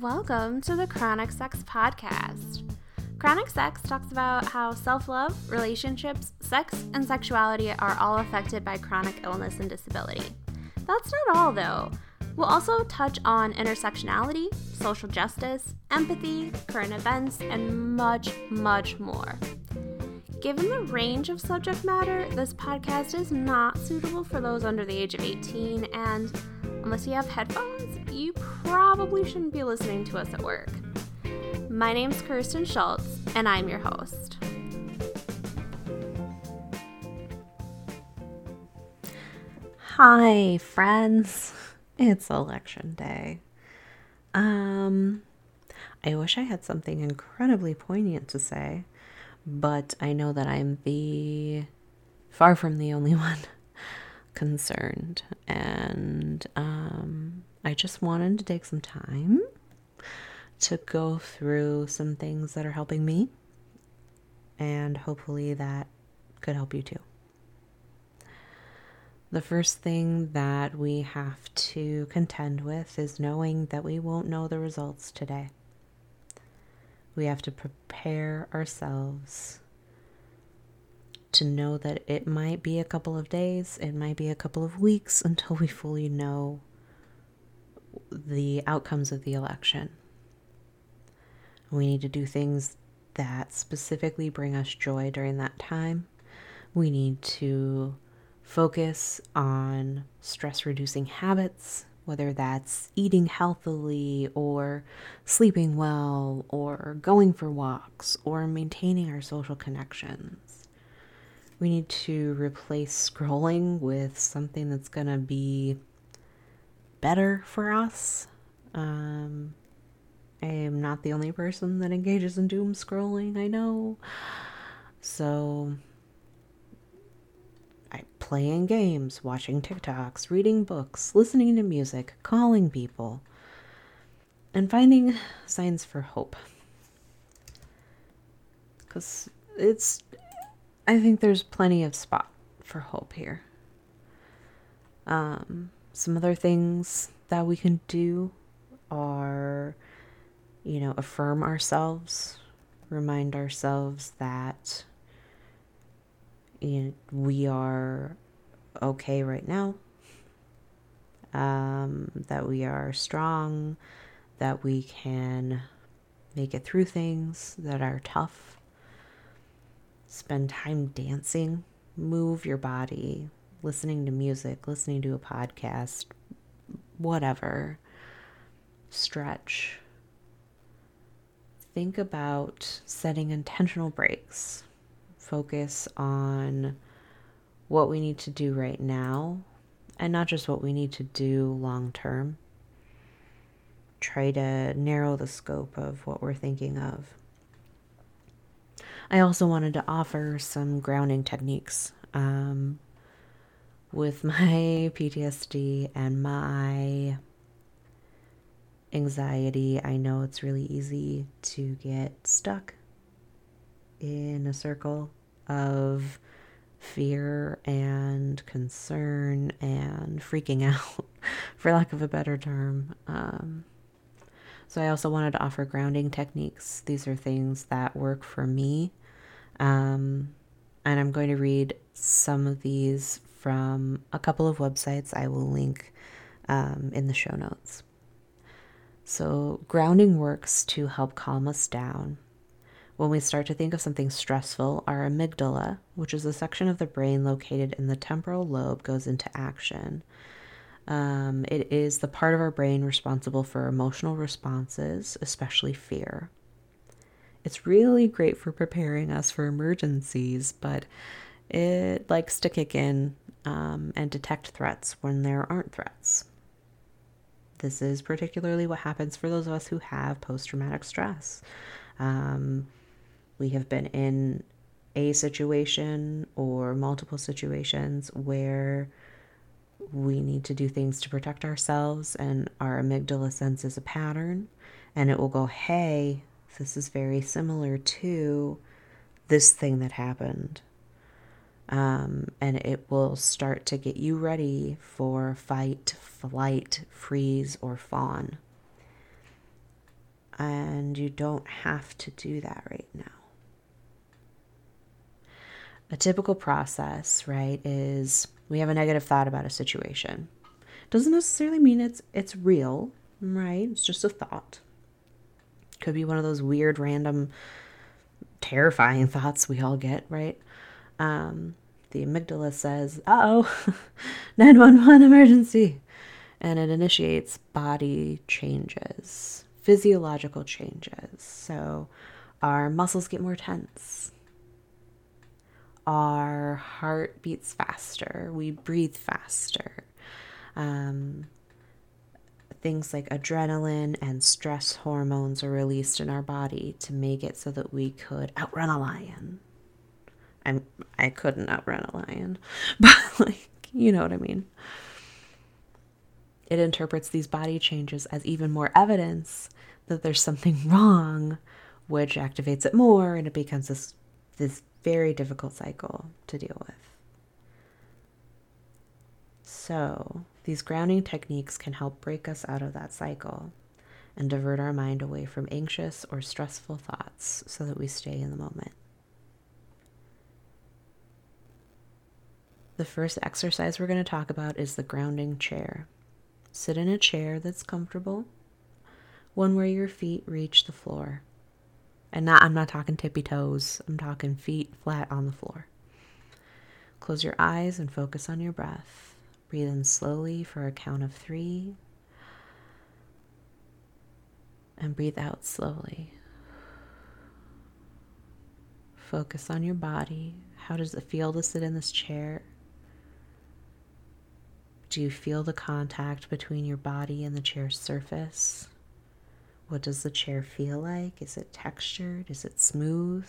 Welcome to the Chronic Sex Podcast. Chronic Sex talks about how self love, relationships, sex, and sexuality are all affected by chronic illness and disability. That's not all, though. We'll also touch on intersectionality, social justice, empathy, current events, and much, much more. Given the range of subject matter, this podcast is not suitable for those under the age of 18, and unless you have headphones, you probably shouldn't be listening to us at work. My name's Kirsten Schultz, and I'm your host. Hi, friends. It's election day. Um, I wish I had something incredibly poignant to say, but I know that I'm the far from the only one concerned. And um, I just wanted to take some time to go through some things that are helping me, and hopefully that could help you too. The first thing that we have to contend with is knowing that we won't know the results today. We have to prepare ourselves to know that it might be a couple of days, it might be a couple of weeks until we fully know the outcomes of the election. We need to do things that specifically bring us joy during that time. We need to focus on stress reducing habits, whether that's eating healthily or sleeping well or going for walks or maintaining our social connections. We need to replace scrolling with something that's going to be better for us. Um, I am not the only person that engages in doom scrolling, I know. So I playing games, watching TikToks, reading books, listening to music, calling people, and finding signs for hope. Because it's, I think there's plenty of spot for hope here. Um, some other things that we can do are, you know, affirm ourselves, remind ourselves that you know, we are okay right now, um, that we are strong, that we can make it through things that are tough. Spend time dancing, move your body, listening to music, listening to a podcast, whatever. Stretch. Think about setting intentional breaks focus on what we need to do right now and not just what we need to do long term. Try to narrow the scope of what we're thinking of. I also wanted to offer some grounding techniques. Um, with my PTSD and my anxiety, I know it's really easy to get stuck in a circle of fear and concern and freaking out, for lack of a better term. Um, so, I also wanted to offer grounding techniques. These are things that work for me. Um, and I'm going to read some of these from a couple of websites I will link um, in the show notes. So, grounding works to help calm us down when we start to think of something stressful, our amygdala, which is a section of the brain located in the temporal lobe, goes into action. Um, it is the part of our brain responsible for emotional responses, especially fear. It's really great for preparing us for emergencies, but it likes to kick in um, and detect threats when there aren't threats. This is particularly what happens for those of us who have post traumatic stress. Um, we have been in a situation or multiple situations where we need to do things to protect ourselves, and our amygdala senses a pattern, and it will go, Hey, this is very similar to this thing that happened. Um, and it will start to get you ready for fight, flight, freeze, or fawn. And you don't have to do that right now. A typical process, right, is we have a negative thought about a situation. Doesn't necessarily mean it's it's real, right? It's just a thought. Could be one of those weird, random, terrifying thoughts we all get, right? Um, the amygdala says, oh, 911 emergency. And it initiates body changes, physiological changes. So our muscles get more tense, our heart beats faster, we breathe faster. Um, things like adrenaline and stress hormones are released in our body to make it so that we could outrun a lion. I'm I couldn't outrun a lion, but like you know what I mean. It interprets these body changes as even more evidence that there's something wrong, which activates it more, and it becomes this this very difficult cycle to deal with. So, these grounding techniques can help break us out of that cycle and divert our mind away from anxious or stressful thoughts so that we stay in the moment. The first exercise we're going to talk about is the grounding chair. Sit in a chair that's comfortable, one where your feet reach the floor. And not I'm not talking tippy toes. I'm talking feet flat on the floor. Close your eyes and focus on your breath. Breathe in slowly for a count of three. And breathe out slowly. Focus on your body. How does it feel to sit in this chair? Do you feel the contact between your body and the chair's surface? What does the chair feel like? Is it textured? Is it smooth?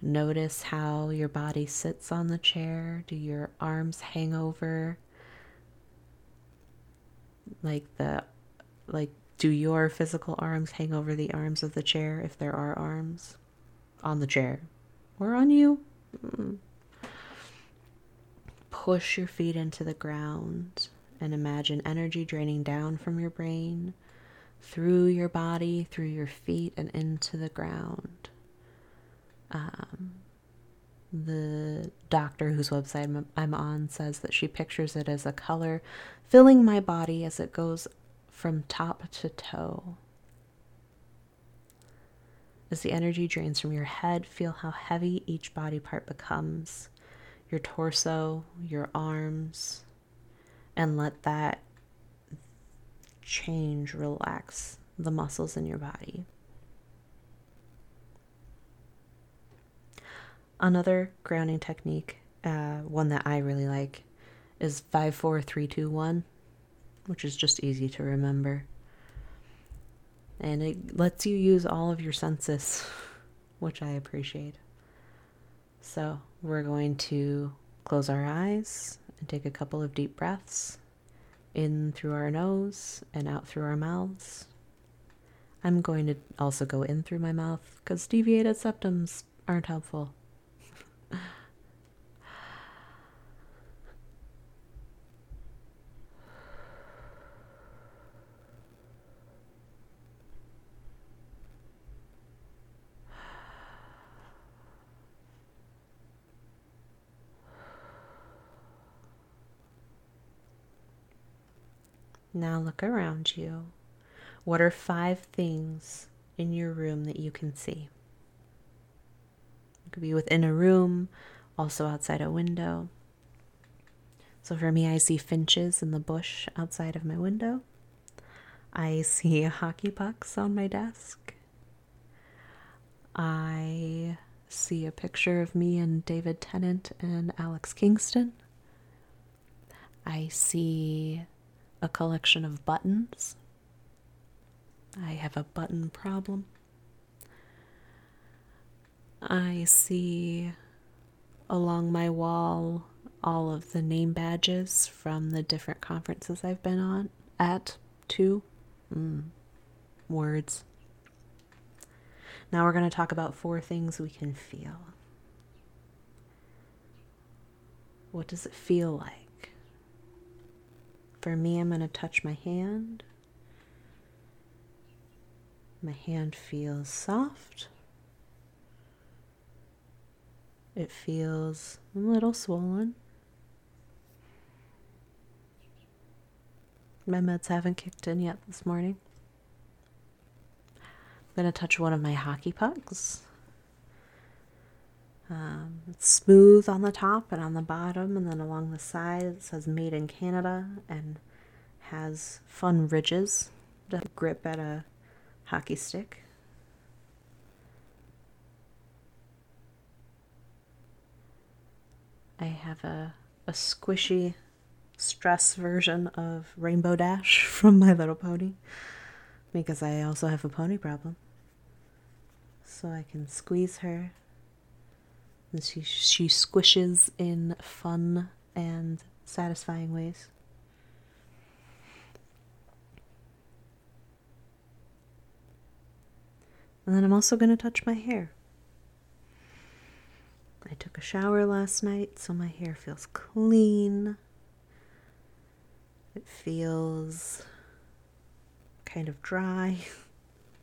Notice how your body sits on the chair. Do your arms hang over? Like the like do your physical arms hang over the arms of the chair if there are arms on the chair or on you? Mm. Push your feet into the ground and imagine energy draining down from your brain through your body, through your feet, and into the ground. Um, the doctor whose website I'm on says that she pictures it as a color filling my body as it goes from top to toe. As the energy drains from your head, feel how heavy each body part becomes your torso, your arms, and let that change relax the muscles in your body. Another grounding technique, uh, one that I really like, is 54321, which is just easy to remember. And it lets you use all of your senses, which I appreciate. So, we're going to close our eyes and take a couple of deep breaths in through our nose and out through our mouths. I'm going to also go in through my mouth because deviated septums aren't helpful. Now look around you. What are five things in your room that you can see? It could be within a room, also outside a window. So for me, I see finches in the bush outside of my window. I see hockey pucks on my desk. I see a picture of me and David Tennant and Alex Kingston. I see a collection of buttons. I have a button problem. I see along my wall all of the name badges from the different conferences I've been on at two mm, words. Now we're going to talk about four things we can feel. What does it feel like? For me, I'm going to touch my hand My hand feels soft. It feels a little swollen. My meds haven't kicked in yet this morning. I'm going to touch one of my hockey pucks. Um, it's smooth on the top and on the bottom, and then along the side it says Made in Canada and has fun ridges to grip at a hockey stick. I have a, a squishy stress version of Rainbow Dash from My Little Pony because I also have a pony problem. So I can squeeze her she she squishes in fun and satisfying ways. And then I'm also going to touch my hair. I took a shower last night, so my hair feels clean. It feels kind of dry.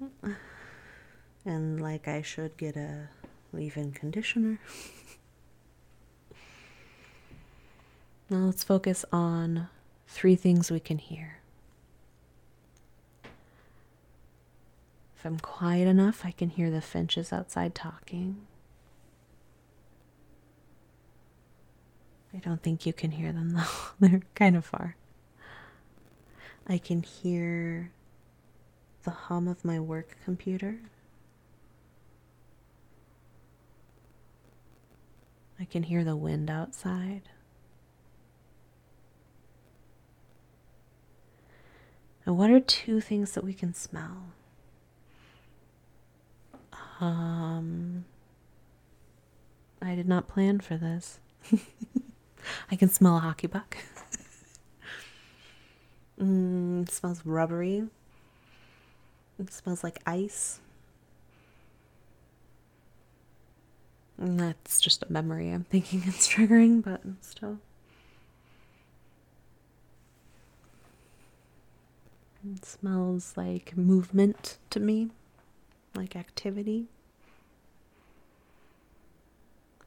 and like I should get a leave in conditioner. now let's focus on three things we can hear. If I'm quiet enough, I can hear the finches outside talking. I don't think you can hear them though, they're kind of far. I can hear the hum of my work computer. I can hear the wind outside. And what are two things that we can smell? Um, I did not plan for this. I can smell a hockey puck. mm, smells rubbery. It smells like ice. That's just a memory I'm thinking it's triggering, but still. It smells like movement to me, like activity.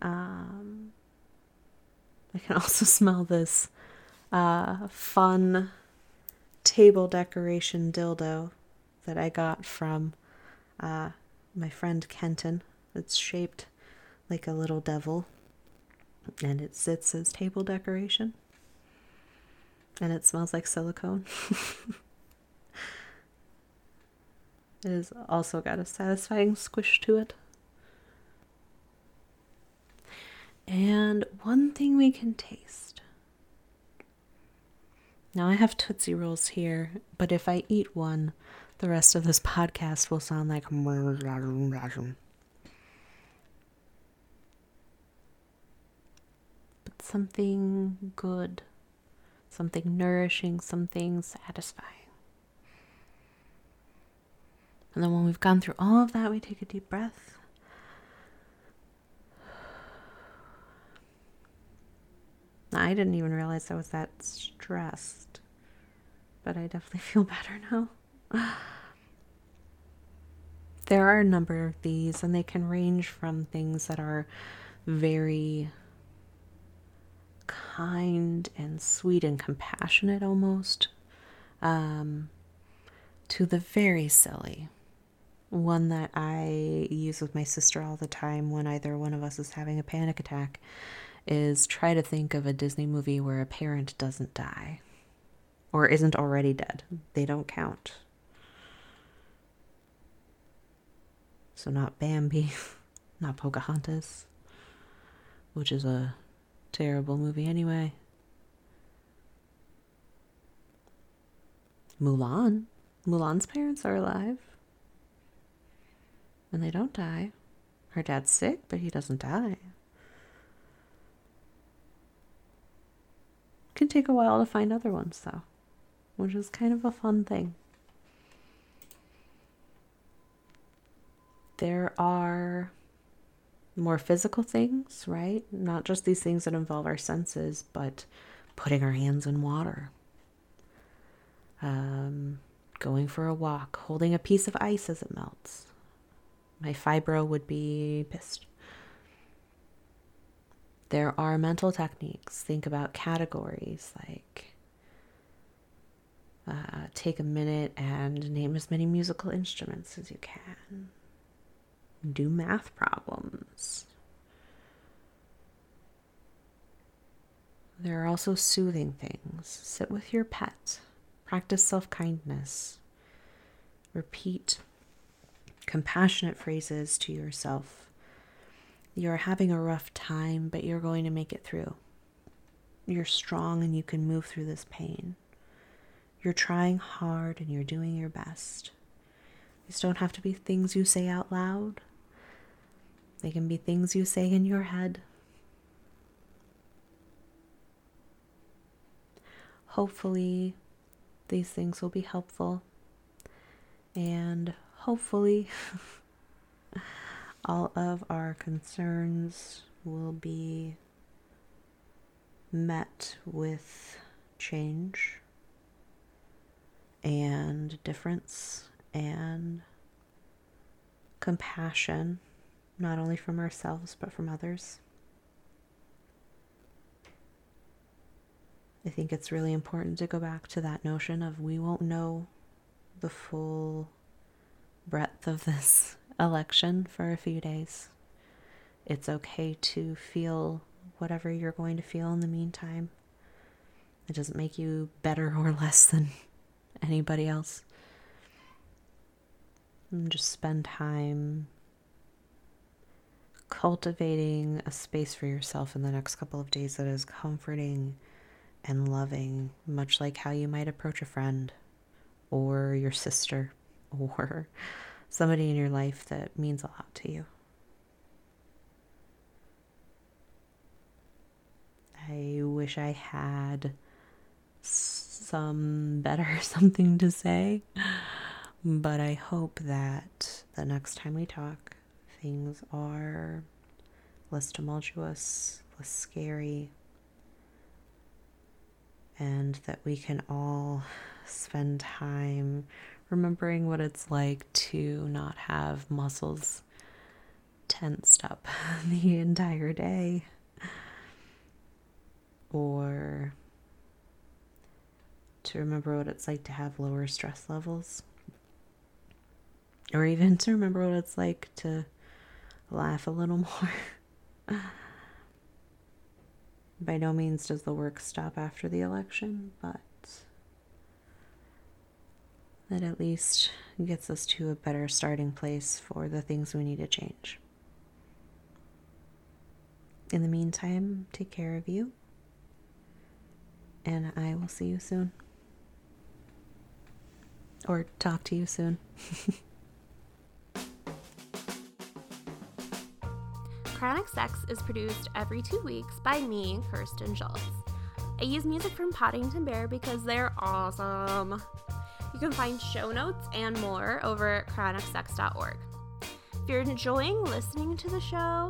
Um, I can also smell this uh, fun table decoration dildo that I got from uh, my friend Kenton. It's shaped like a little devil and it sits as table decoration and it smells like silicone. it has also got a satisfying squish to it. And one thing we can taste. Now I have Tootsie Rolls here, but if I eat one, the rest of this podcast will sound like. Something good, something nourishing, something satisfying. And then when we've gone through all of that, we take a deep breath. I didn't even realize I was that stressed, but I definitely feel better now. there are a number of these, and they can range from things that are very kind and sweet and compassionate almost, um, to the very silly. One that I use with my sister all the time when either one of us is having a panic attack is try to think of a Disney movie where a parent doesn't die or isn't already dead. They don't count. So, not Bambi, not Pocahontas, which is a terrible movie anyway. Mulan. Mulan's parents are alive. And they don't die. Her dad's sick, but he doesn't die. can take a while to find other ones, though, which is kind of a fun thing. There are more physical things, right? Not just these things that involve our senses, but putting our hands in water, um, going for a walk, holding a piece of ice as it melts. My fibro would be pissed. There are mental techniques. Think about categories like uh, take a minute and name as many musical instruments as you can. Do math problems. There are also soothing things. Sit with your pet. Practice self kindness. Repeat compassionate phrases to yourself. You're having a rough time, but you're going to make it through. You're strong and you can move through this pain. You're trying hard and you're doing your best. These don't have to be things you say out loud, they can be things you say in your head. Hopefully, these things will be helpful. And hopefully, all of our concerns will be met with change and difference and compassion, not only from ourselves but from others. I think it's really important to go back to that notion of we won't know the full breadth of this election for a few days. It's okay to feel whatever you're going to feel in the meantime. It doesn't make you better or less than anybody else. And just spend time cultivating a space for yourself in the next couple of days that is comforting and loving, much like how you might approach a friend or your sister or somebody in your life that means a lot to you. I wish I had some better something to say, but I hope that the next time we talk, things are less tumultuous, less scary, and that we can all spend time remembering what it's like to not have muscles tensed up the entire day. Or to remember what it's like to have lower stress levels or even to remember what it's like to laugh a little more by no means does the work stop after the election, but that at least gets us to a better starting place for the things we need to change. In the meantime, take care of you, and I will see you soon. Or talk to you soon. Chronic Sex is produced every two weeks by me, Kirsten Schultz. I use music from Podington Bear because they're awesome. You can find show notes and more over at chronicsex.org. If you're enjoying listening to the show,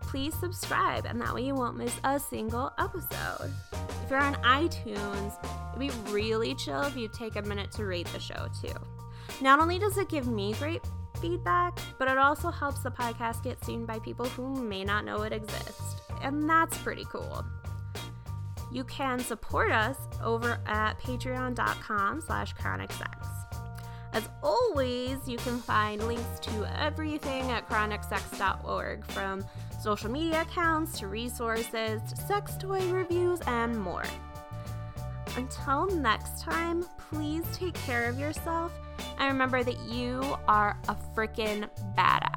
please subscribe, and that way you won't miss a single episode. If you're on iTunes, it'd be really chill if you take a minute to rate the show too. Not only does it give me great feedback, but it also helps the podcast get seen by people who may not know it exists. And that's pretty cool. You can support us over at patreon.com slash chronicsex. As always, you can find links to everything at chronicsex.org from social media accounts to resources to sex toy reviews and more. Until next time, please take care of yourself and remember that you are a freaking badass.